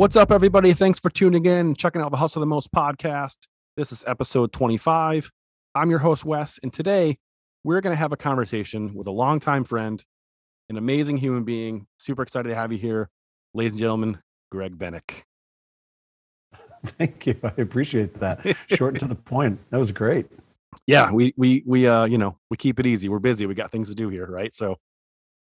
What's up, everybody? Thanks for tuning in and checking out the Hustle the Most podcast. This is episode 25. I'm your host, Wes, and today we're going to have a conversation with a longtime friend, an amazing human being. Super excited to have you here, ladies and gentlemen, Greg Bennick. Thank you. I appreciate that. Short and to the point. That was great. Yeah, we we we uh you know we keep it easy. We're busy. We got things to do here, right? So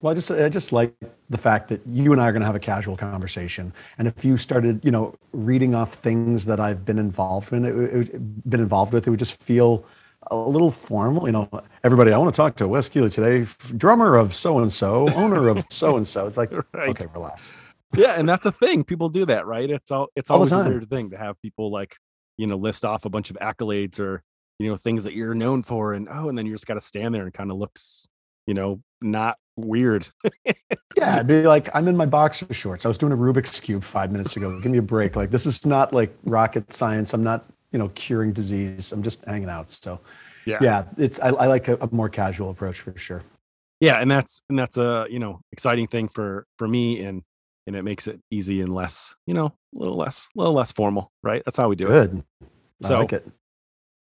well, I just I just like the fact that you and I are going to have a casual conversation, and if you started, you know, reading off things that I've been involved in, it, it, been involved with, it would just feel a little formal. You know, everybody, I want to talk to Wes Keeley today, drummer of so and so, owner of so and so. It's like, right. okay, relax. Yeah, and that's a thing. People do that, right? It's all it's all always a weird thing to have people like you know list off a bunch of accolades or you know things that you're known for, and oh, and then you just got to stand there and kind of looks you know not weird. yeah, it'd be like I'm in my boxer shorts. I was doing a Rubik's cube five minutes ago. Give me a break. Like this is not like rocket science. I'm not you know curing disease. I'm just hanging out. So yeah, yeah, it's I, I like a, a more casual approach for sure. Yeah, and that's and that's a you know exciting thing for for me and and it makes it easy and less you know a little less a little less formal, right? That's how we do Good. it. I so, like it.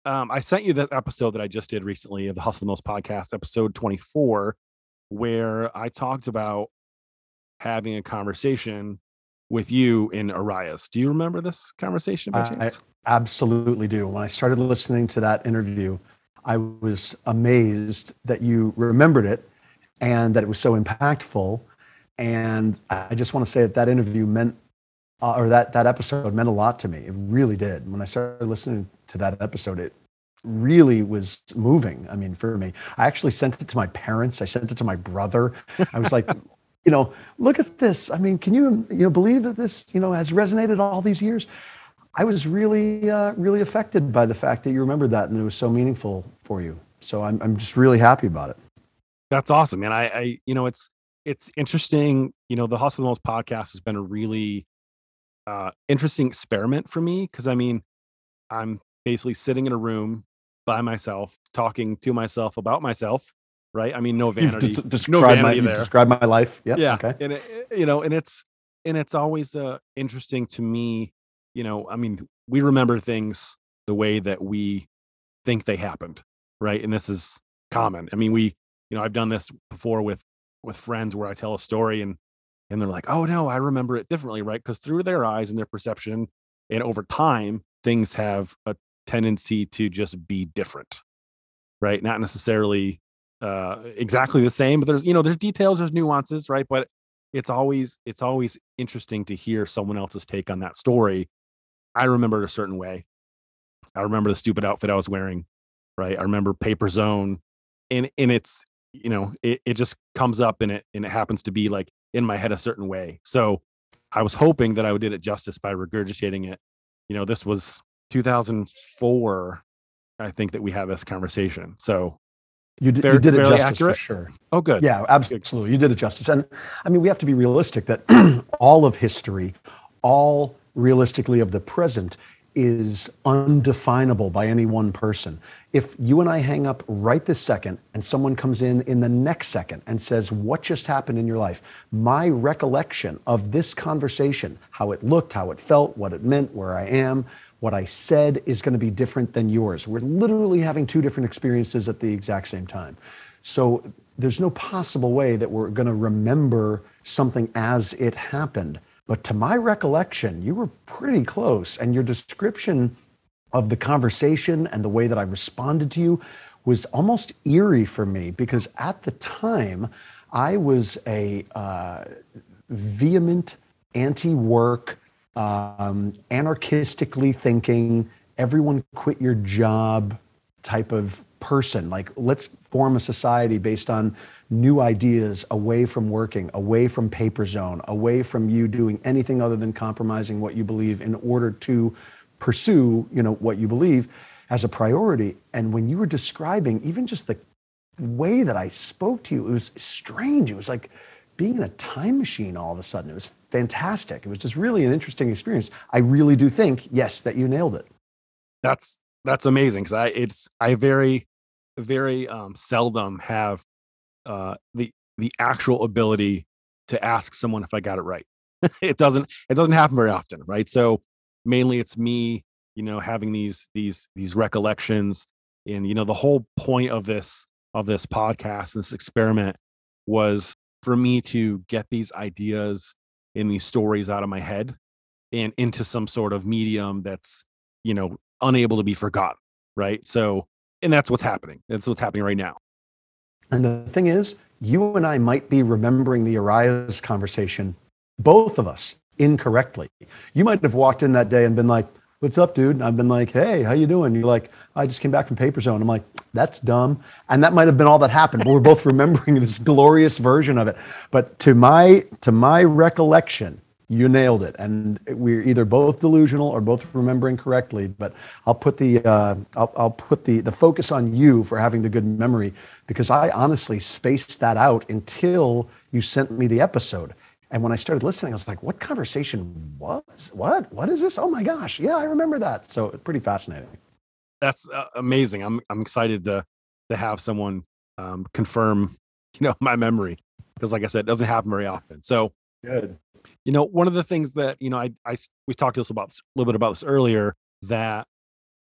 Um, I sent you that episode that I just did recently of the Hustle the Most podcast, episode 24, where I talked about having a conversation with you in Arias. Do you remember this conversation by chance? I absolutely do. When I started listening to that interview, I was amazed that you remembered it and that it was so impactful. And I just want to say that that interview meant, uh, or that, that episode meant a lot to me. It really did. When I started listening to that episode, it really was moving. I mean, for me, I actually sent it to my parents. I sent it to my brother. I was like, you know, look at this. I mean, can you, you know, believe that this, you know, has resonated all these years? I was really, uh, really affected by the fact that you remembered that and it was so meaningful for you. So I'm, I'm just really happy about it. That's awesome, man. I, I, you know, it's, it's interesting. You know, the Hustle the Most podcast has been a really uh, interesting experiment for me because I mean, I'm basically sitting in a room by myself, talking to myself about myself. Right. I mean, no vanity. D- describe no vanity my, there. Describe my life. Yep. Yeah. Okay. And it, you know, and it's and it's always uh, interesting to me. You know, I mean, we remember things the way that we think they happened, right? And this is common. I mean, we, you know, I've done this before with with friends where I tell a story and and they're like, "Oh no, I remember it differently," right? Because through their eyes and their perception, and over time, things have a tendency to just be different, right? Not necessarily uh, exactly the same, but there's you know there's details, there's nuances, right? But it's always it's always interesting to hear someone else's take on that story. I remember it a certain way. I remember the stupid outfit I was wearing, right? I remember Paper Zone, and and it's you know it, it just comes up and it and it happens to be like in my head a certain way. So I was hoping that I would did it justice by regurgitating it. You know, this was 2004, I think that we have this conversation. So you, fair, you did it justice accurate? for sure. Oh, good. Yeah, absolutely. You did it justice. And I mean, we have to be realistic that all of history, all realistically of the present, is undefinable by any one person. If you and I hang up right this second and someone comes in in the next second and says, What just happened in your life? My recollection of this conversation, how it looked, how it felt, what it meant, where I am, what I said is going to be different than yours. We're literally having two different experiences at the exact same time. So there's no possible way that we're going to remember something as it happened. But to my recollection, you were pretty close. And your description of the conversation and the way that I responded to you was almost eerie for me because at the time, I was a uh, vehement anti work, um, anarchistically thinking, everyone quit your job type of person. Like, let's form a society based on new ideas away from working, away from paper zone, away from you doing anything other than compromising what you believe in order to pursue, you know, what you believe as a priority. And when you were describing even just the way that I spoke to you, it was strange. It was like being in a time machine all of a sudden. It was fantastic. It was just really an interesting experience. I really do think, yes, that you nailed it. That's that's amazing because I it's I very very um, seldom have uh, the the actual ability to ask someone if I got it right. it doesn't it doesn't happen very often, right? So mainly it's me, you know, having these these these recollections and you know the whole point of this of this podcast this experiment was for me to get these ideas and these stories out of my head and into some sort of medium that's you know unable to be forgotten right? So and that's what's happening. That's what's happening right now. And the thing is you and i might be remembering the arias conversation both of us incorrectly. You might have walked in that day and been like what's up dude? And i've been like hey how you doing? You're like i just came back from paper zone. I'm like that's dumb. And that might have been all that happened but we're both remembering this glorious version of it. But to my to my recollection you nailed it. And we're either both delusional or both remembering correctly but i'll put the uh, I'll, I'll put the the focus on you for having the good memory because i honestly spaced that out until you sent me the episode and when i started listening i was like what conversation was what what is this? Oh my gosh. Yeah i remember that. So pretty fascinating. That's uh, amazing. I'm i'm excited to to have someone um, confirm you know my memory. Because like i said it doesn't happen very often. So good. you know one of the things that you know i i we talked to us about a little bit about this earlier that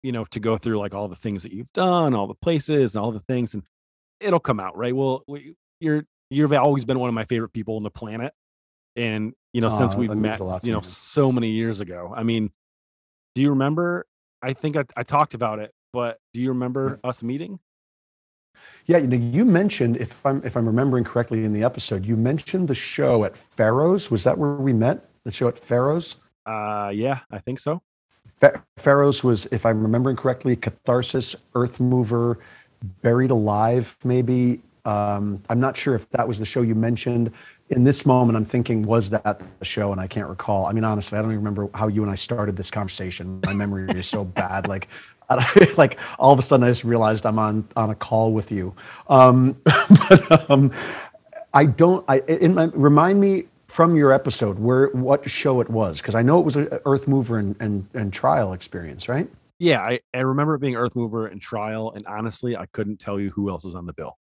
you know to go through like all the things that you've done all the places and all the things and it'll come out right? Well we, you're you've always been one of my favorite people on the planet and you know since we've met you know so many years ago i mean do you remember i think i, I talked about it but do you remember us meeting yeah, you, know, you mentioned if I'm if I'm remembering correctly in the episode, you mentioned the show at Pharaoh's. Was that where we met? The show at Pharaoh's? Uh, yeah, I think so. Pharaoh's was, if I'm remembering correctly, Catharsis, Earth Mover, Buried Alive, maybe. Um, I'm not sure if that was the show you mentioned. In this moment, I'm thinking, was that the show? And I can't recall. I mean, honestly, I don't even remember how you and I started this conversation. My memory is so bad. Like, like all of a sudden I just realized I'm on on a call with you. Um, but um, I don't. I in my, remind me from your episode where what show it was because I know it was an Earth Mover and, and and trial experience, right? Yeah, I, I remember it being Earth Mover and trial, and honestly, I couldn't tell you who else was on the bill.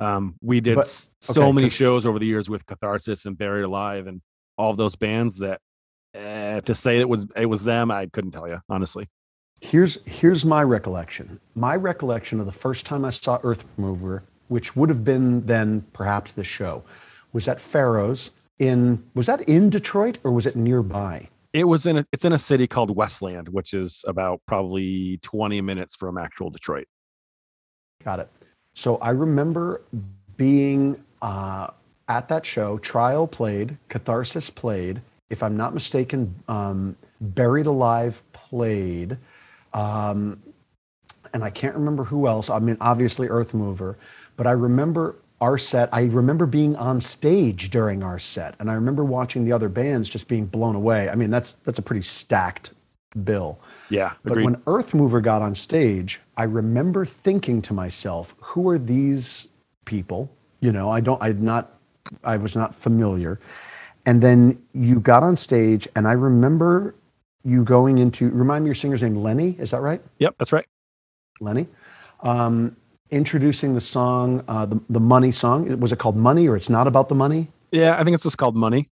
Um, we did but, so okay, many shows over the years with Catharsis and Buried Alive and all of those bands that uh, to say it was it was them, I couldn't tell you honestly. Here's here's my recollection. My recollection of the first time I saw Earth Mover, which would have been then perhaps the show, was at Pharaoh's in was that in Detroit or was it nearby? It was in a, it's in a city called Westland, which is about probably 20 minutes from actual Detroit. Got it. So I remember being uh, at that show. Trial played, Catharsis played. If I'm not mistaken, um, Buried Alive played. Um, and I can't remember who else. I mean, obviously Earth Mover, but I remember our set. I remember being on stage during our set, and I remember watching the other bands just being blown away. I mean, that's that's a pretty stacked bill. Yeah. Agreed. But when Earth Mover got on stage, I remember thinking to myself, "Who are these people?" You know, I don't. I'm not. I was not familiar. And then you got on stage, and I remember you going into remind me your singer's name lenny is that right yep that's right lenny um, introducing the song uh, the, the money song was it called money or it's not about the money yeah i think it's just called money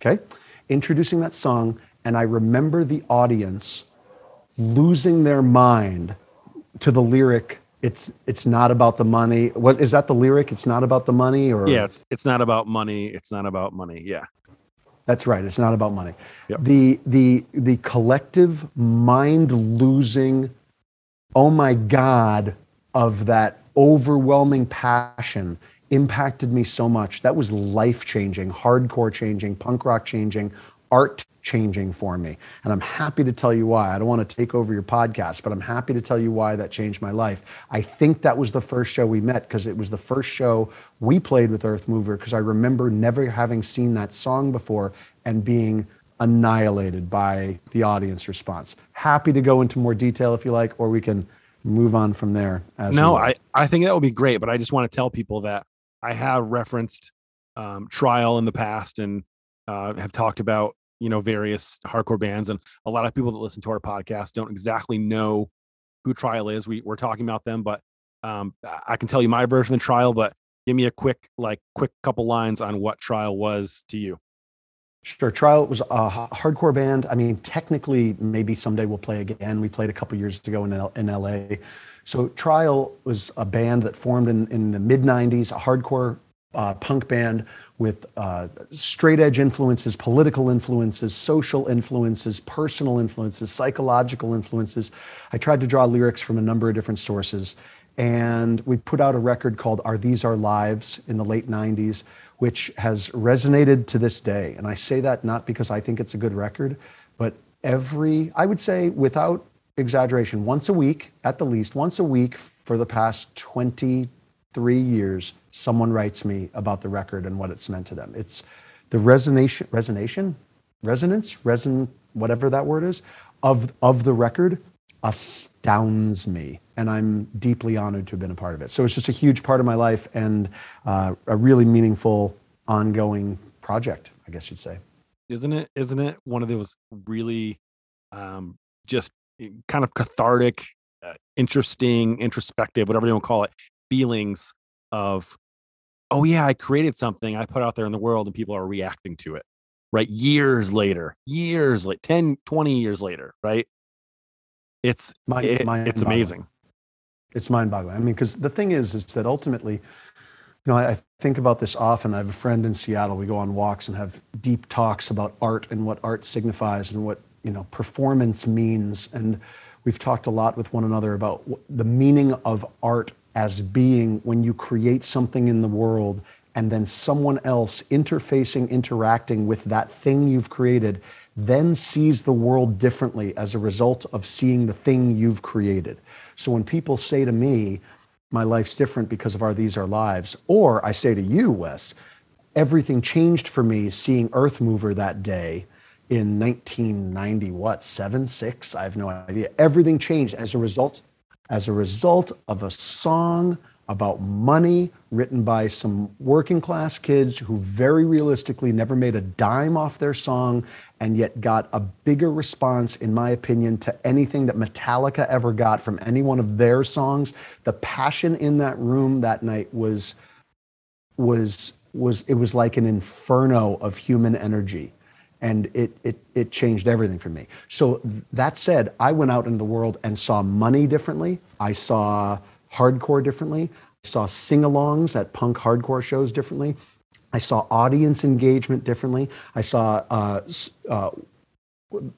okay introducing that song and i remember the audience losing their mind to the lyric it's it's not about the money what is that the lyric it's not about the money or yeah it's it's not about money it's not about money yeah that's right. It's not about money. Yep. The the the collective mind losing, oh my God, of that overwhelming passion impacted me so much. That was life changing, hardcore changing, punk rock changing, art changing for me. And I'm happy to tell you why. I don't want to take over your podcast, but I'm happy to tell you why that changed my life. I think that was the first show we met because it was the first show we played with Earth Mover because I remember never having seen that song before and being annihilated by the audience response. Happy to go into more detail if you like, or we can move on from there. no, I, I think that would be great, but I just want to tell people that I have referenced um, Trial in the past and uh, have talked about you know various hardcore bands and a lot of people that listen to our podcast don't exactly know who trial is we, we're talking about them but um, i can tell you my version of trial but give me a quick like quick couple lines on what trial was to you Sure. Trial was a hardcore band. I mean, technically, maybe someday we'll play again. We played a couple years ago in, L- in LA. So Trial was a band that formed in, in the mid 90s, a hardcore uh, punk band with uh, straight edge influences, political influences, social influences, personal influences, psychological influences. I tried to draw lyrics from a number of different sources. And we put out a record called Are These Our Lives in the late 90s, which has resonated to this day. And I say that not because I think it's a good record, but every, I would say without exaggeration, once a week at the least, once a week for the past 23 years, someone writes me about the record and what it's meant to them. It's the resonation, resonation, resonance, reson, whatever that word is, of, of the record astounds me. And I'm deeply honored to have been a part of it. So it's just a huge part of my life and uh, a really meaningful, ongoing project, I guess you'd say. Isn't it? Isn't it one of those really um, just kind of cathartic, uh, interesting, introspective, whatever you want to call it, feelings of, oh yeah, I created something, I put out there in the world, and people are reacting to it, right? Years later, years like 10, 20 years later, right? It's mind, it, mind it's amazing. It's mind-boggling. I mean, because the thing is, is that ultimately, you know, I, I think about this often. I have a friend in Seattle. We go on walks and have deep talks about art and what art signifies and what you know performance means. And we've talked a lot with one another about the meaning of art as being when you create something in the world and then someone else interfacing, interacting with that thing you've created then sees the world differently as a result of seeing the thing you've created. So when people say to me, my life's different because of our These Are Lives, or I say to you, Wes, everything changed for me seeing Earth Mover that day in 1990, what, seven, six? I have no idea. Everything changed as a result, as a result of a song about money written by some working class kids who very realistically never made a dime off their song and yet got a bigger response, in my opinion, to anything that Metallica ever got from any one of their songs. The passion in that room that night was was was it was like an inferno of human energy and it, it, it changed everything for me. So that said, I went out in the world and saw money differently. I saw hardcore differently. I saw sing alongs at punk hardcore shows differently. I saw audience engagement differently. I saw uh, uh,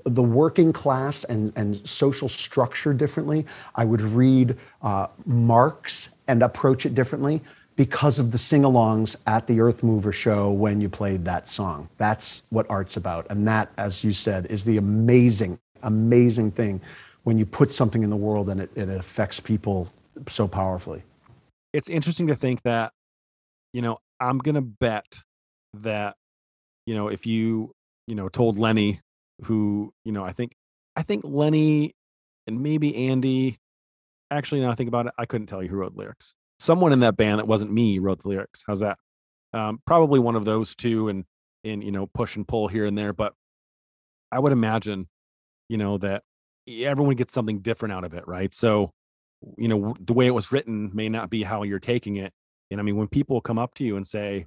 the working class and, and social structure differently. I would read uh, Marx and approach it differently because of the sing alongs at the Earth Mover show when you played that song. That's what art's about. And that, as you said, is the amazing, amazing thing when you put something in the world and it, it affects people so powerfully. It's interesting to think that, you know, I'm gonna bet that, you know, if you, you know, told Lenny, who, you know, I think I think Lenny and maybe Andy, actually now I think about it, I couldn't tell you who wrote lyrics. Someone in that band that wasn't me wrote the lyrics. How's that? Um, probably one of those two and and you know, push and pull here and there. But I would imagine, you know, that everyone gets something different out of it, right? So you know the way it was written may not be how you're taking it and i mean when people come up to you and say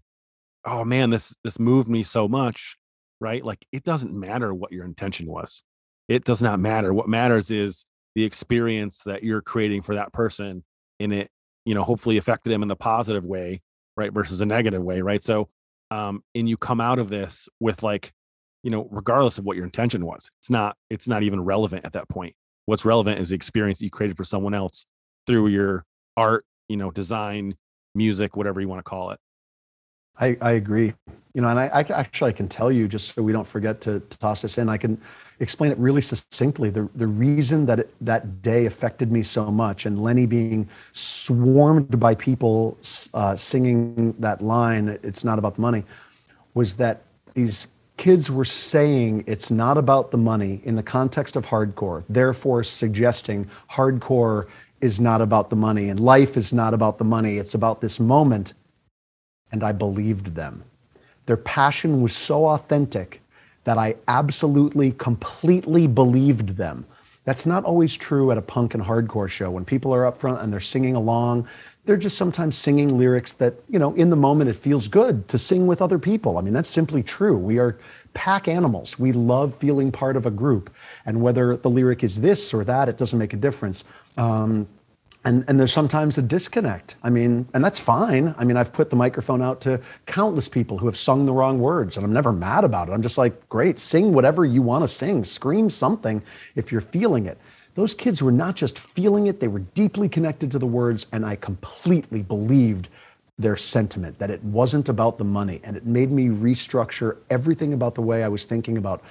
oh man this this moved me so much right like it doesn't matter what your intention was it does not matter what matters is the experience that you're creating for that person and it you know hopefully affected them in the positive way right versus a negative way right? So um and you come out of this with like you know regardless of what your intention was it's not it's not even relevant at that point. What's relevant is the experience that you created for someone else through your art you know design music whatever you want to call it. I, I agree you know and I, I actually i can tell you just so we don't forget to, to toss this in i can explain it really succinctly the, the reason that it, that day affected me so much and lenny being swarmed by people uh, singing that line it's not about the money was that these kids were saying it's not about the money in the context of hardcore, therefore suggesting hardcore is not about the money and life is not about the money. It's about this moment. And I believed them. Their passion was so authentic that I absolutely, completely believed them. That's not always true at a punk and hardcore show. When people are up front and they're singing along, they're just sometimes singing lyrics that, you know, in the moment it feels good to sing with other people. I mean, that's simply true. We are pack animals. We love feeling part of a group. And whether the lyric is this or that, it doesn't make a difference. Um, and, and there's sometimes a disconnect. I mean, and that's fine. I mean, I've put the microphone out to countless people who have sung the wrong words, and I'm never mad about it. I'm just like, great, sing whatever you want to sing, scream something if you're feeling it. Those kids were not just feeling it, they were deeply connected to the words, and I completely believed their sentiment that it wasn't about the money. And it made me restructure everything about the way I was thinking about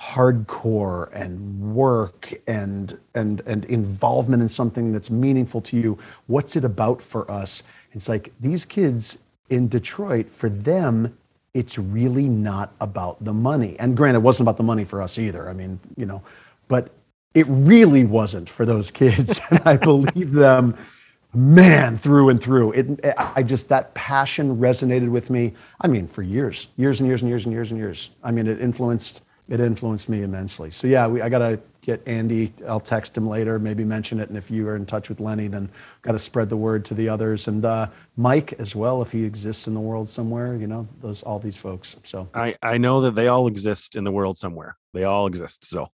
hardcore and work and and and involvement in something that's meaningful to you what's it about for us? It's like these kids in detroit for them it's really not about the money. And granted it wasn't about the money for us either i mean you know but it really wasn't for those kids and i believe them man through and through. It i just that passion resonated with me i mean for years years and years and years and years and years. I mean it influenced it influenced me immensely. So yeah, we, I got to get Andy. I'll text him later, maybe mention it. And if you are in touch with Lenny, then got to spread the word to the others. And uh, Mike as well, if he exists in the world somewhere, you know, those all these folks. So I I know that they all exist in the world somewhere. They all exist. So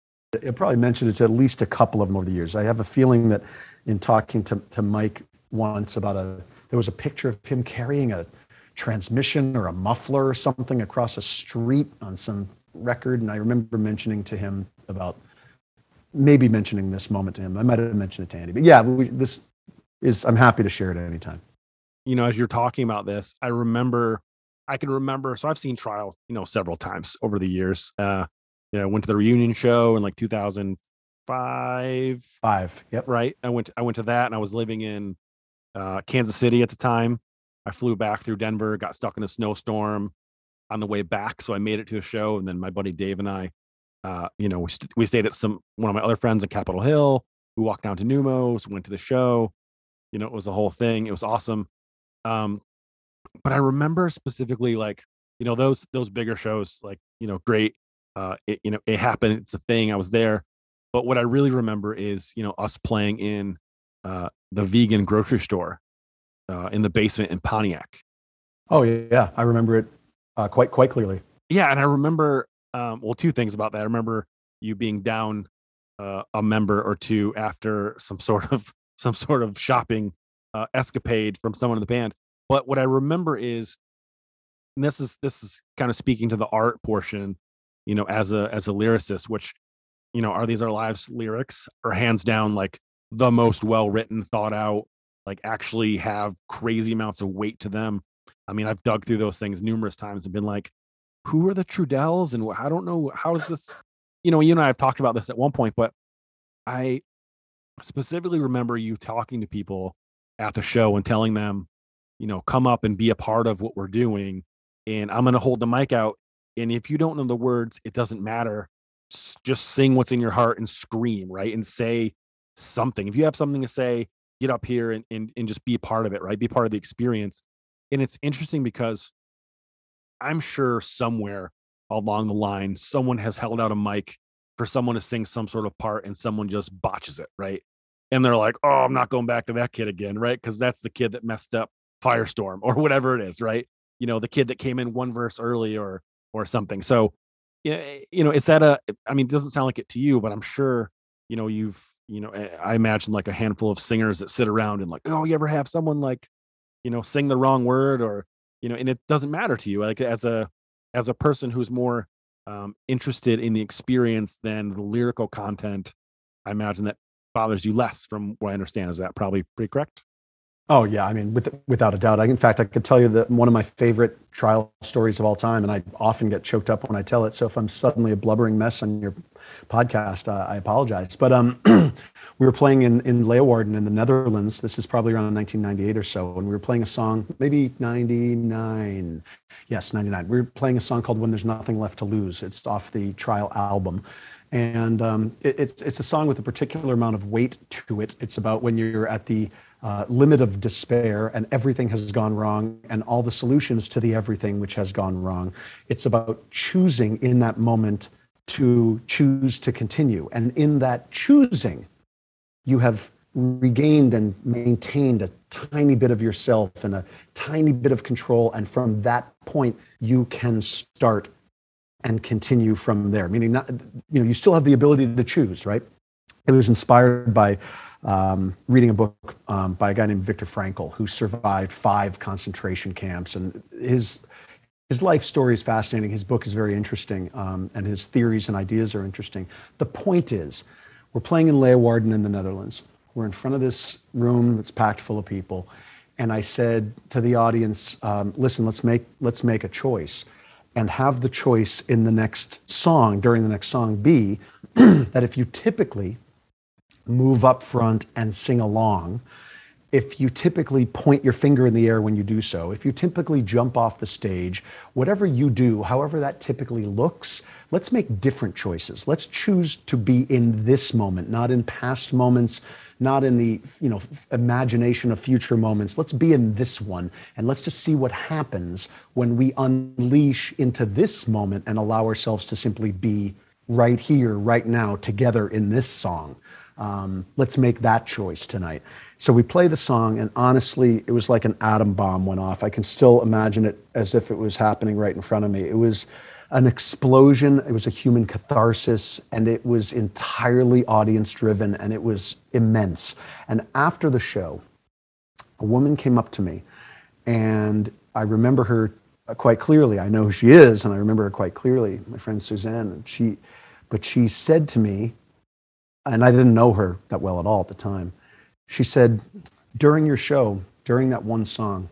I'll probably mentioned it to at least a couple of them over the years. I have a feeling that in talking to to Mike once about a there was a picture of him carrying a transmission or a muffler or something across a street on some record, and I remember mentioning to him about maybe mentioning this moment to him. I might have mentioned it to Andy, but yeah, we, this is. I'm happy to share it at any time. You know, as you're talking about this, I remember. I can remember. So I've seen trials, you know, several times over the years. Uh, you know, I went to the reunion show in like 2005. Five. Yep. Right. I went. I went to that, and I was living in uh, Kansas City at the time. I flew back through Denver, got stuck in a snowstorm, on the way back. So I made it to the show, and then my buddy Dave and I, uh, you know, we st- we stayed at some one of my other friends in Capitol Hill. We walked down to Neumos, went to the show. You know, it was a whole thing. It was awesome. Um, but I remember specifically, like, you know, those those bigger shows, like, you know, great. Uh, it, you know, it happened. It's a thing. I was there. But what I really remember is, you know, us playing in uh, the vegan grocery store uh, in the basement in Pontiac. Oh yeah, I remember it uh, quite quite clearly. Yeah, and I remember um, well two things about that. I remember you being down uh, a member or two after some sort of some sort of shopping uh, escapade from someone in the band. But what I remember is, and this is this is kind of speaking to the art portion, you know, as a as a lyricist, which you know, are these our lives lyrics or hands down like the most well written, thought out, like actually have crazy amounts of weight to them I mean, I've dug through those things numerous times and been like, who are the Trudells? And I don't know how is this, you know, you and I have talked about this at one point, but I specifically remember you talking to people at the show and telling them, you know, come up and be a part of what we're doing. And I'm going to hold the mic out. And if you don't know the words, it doesn't matter. Just sing what's in your heart and scream, right? And say something. If you have something to say, get up here and, and, and just be a part of it, right? Be part of the experience and it's interesting because I'm sure somewhere along the line, someone has held out a mic for someone to sing some sort of part and someone just botches it, right? And they're like, oh, I'm not going back to that kid again, right? Because that's the kid that messed up Firestorm or whatever it is, right? You know, the kid that came in one verse early or or something. So, you know, is that a? I mean, it doesn't sound like it to you, but I'm sure, you know, you've, you know, eh, I imagine like a handful of singers that sit around and like, oh, you ever have someone like you know sing the wrong word or you know and it doesn't matter to you like as a as a person who's more um, interested in the experience than the lyrical content i imagine that bothers you less from what i understand is that probably pretty correct Oh yeah, I mean, with, without a doubt. I, in fact, I could tell you that one of my favorite trial stories of all time, and I often get choked up when I tell it. So if I'm suddenly a blubbering mess on your podcast, uh, I apologize. But um, we were playing in in Leeuwarden in the Netherlands. This is probably around 1998 or so, and we were playing a song, maybe 99. Yes, 99. We were playing a song called "When There's Nothing Left to Lose." It's off the Trial album and um, it, it's it's a song with a particular amount of weight to it. It's about when you're at the uh, limit of despair and everything has gone wrong and all the solutions to the everything which has gone wrong. It's about choosing in that moment to choose to continue. And in that choosing, you have regained and maintained a tiny bit of yourself and a tiny bit of control. And from that point, you can start and continue from there. Meaning, not, you know, you still have the ability to choose, right? It was inspired by um, reading a book um, by a guy named Viktor Frankl, who survived five concentration camps, and his his life story is fascinating. His book is very interesting, um, and his theories and ideas are interesting. The point is, we're playing in Leeuwarden in the Netherlands. We're in front of this room that's packed full of people, and I said to the audience, um, "Listen, let's make let's make a choice, and have the choice in the next song during the next song be that if you typically move up front and sing along, if you typically point your finger in the air when you do so, if you typically jump off the stage, whatever you do, however that typically looks, let's make different choices. Let's choose to be in this moment, not in past moments, not in the, you know, imagination of future moments. Let's be in this one and let's just see what happens when we unleash into this moment and allow ourselves to simply be right here, right now, together in this song. Um, let's make that choice tonight. So we play the song, and honestly, it was like an atom bomb went off. I can still imagine it as if it was happening right in front of me. It was an explosion, it was a human catharsis, and it was entirely audience driven, and it was immense. And after the show, a woman came up to me, and I remember her quite clearly. I know who she is, and I remember her quite clearly, my friend Suzanne. She, but she said to me, and I didn't know her that well at all at the time. She said, during your show, during that one song,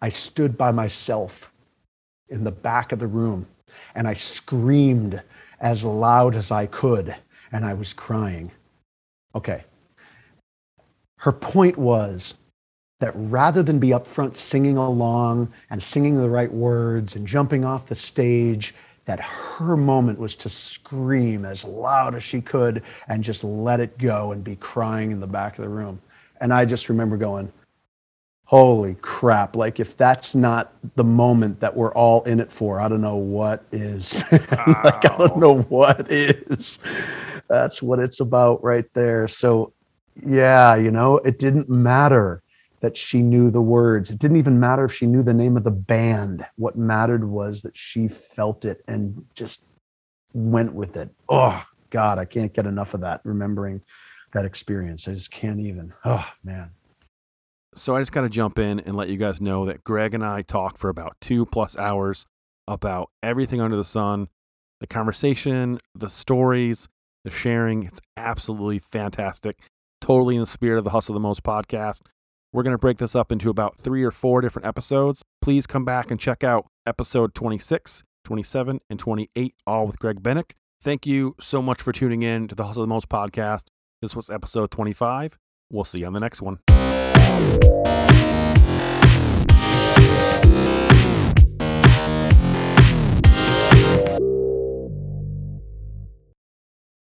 I stood by myself in the back of the room and I screamed as loud as I could and I was crying. Okay. Her point was that rather than be up front singing along and singing the right words and jumping off the stage that her moment was to scream as loud as she could and just let it go and be crying in the back of the room. And I just remember going, holy crap. Like, if that's not the moment that we're all in it for, I don't know what is. Wow. like, I don't know what is. That's what it's about right there. So, yeah, you know, it didn't matter that she knew the words. It didn't even matter if she knew the name of the band. What mattered was that she felt it and just went with it. Oh, God, I can't get enough of that, remembering that experience. I just can't even. Oh, man. So I just got to jump in and let you guys know that Greg and I talked for about two plus hours about everything under the sun the conversation, the stories, the sharing. It's absolutely fantastic. Totally in the spirit of the Hustle the Most podcast. We're going to break this up into about three or four different episodes. Please come back and check out episode 26, 27, and 28, all with Greg Bennick. Thank you so much for tuning in to the Hustle the Most podcast. This was episode 25. We'll see you on the next one.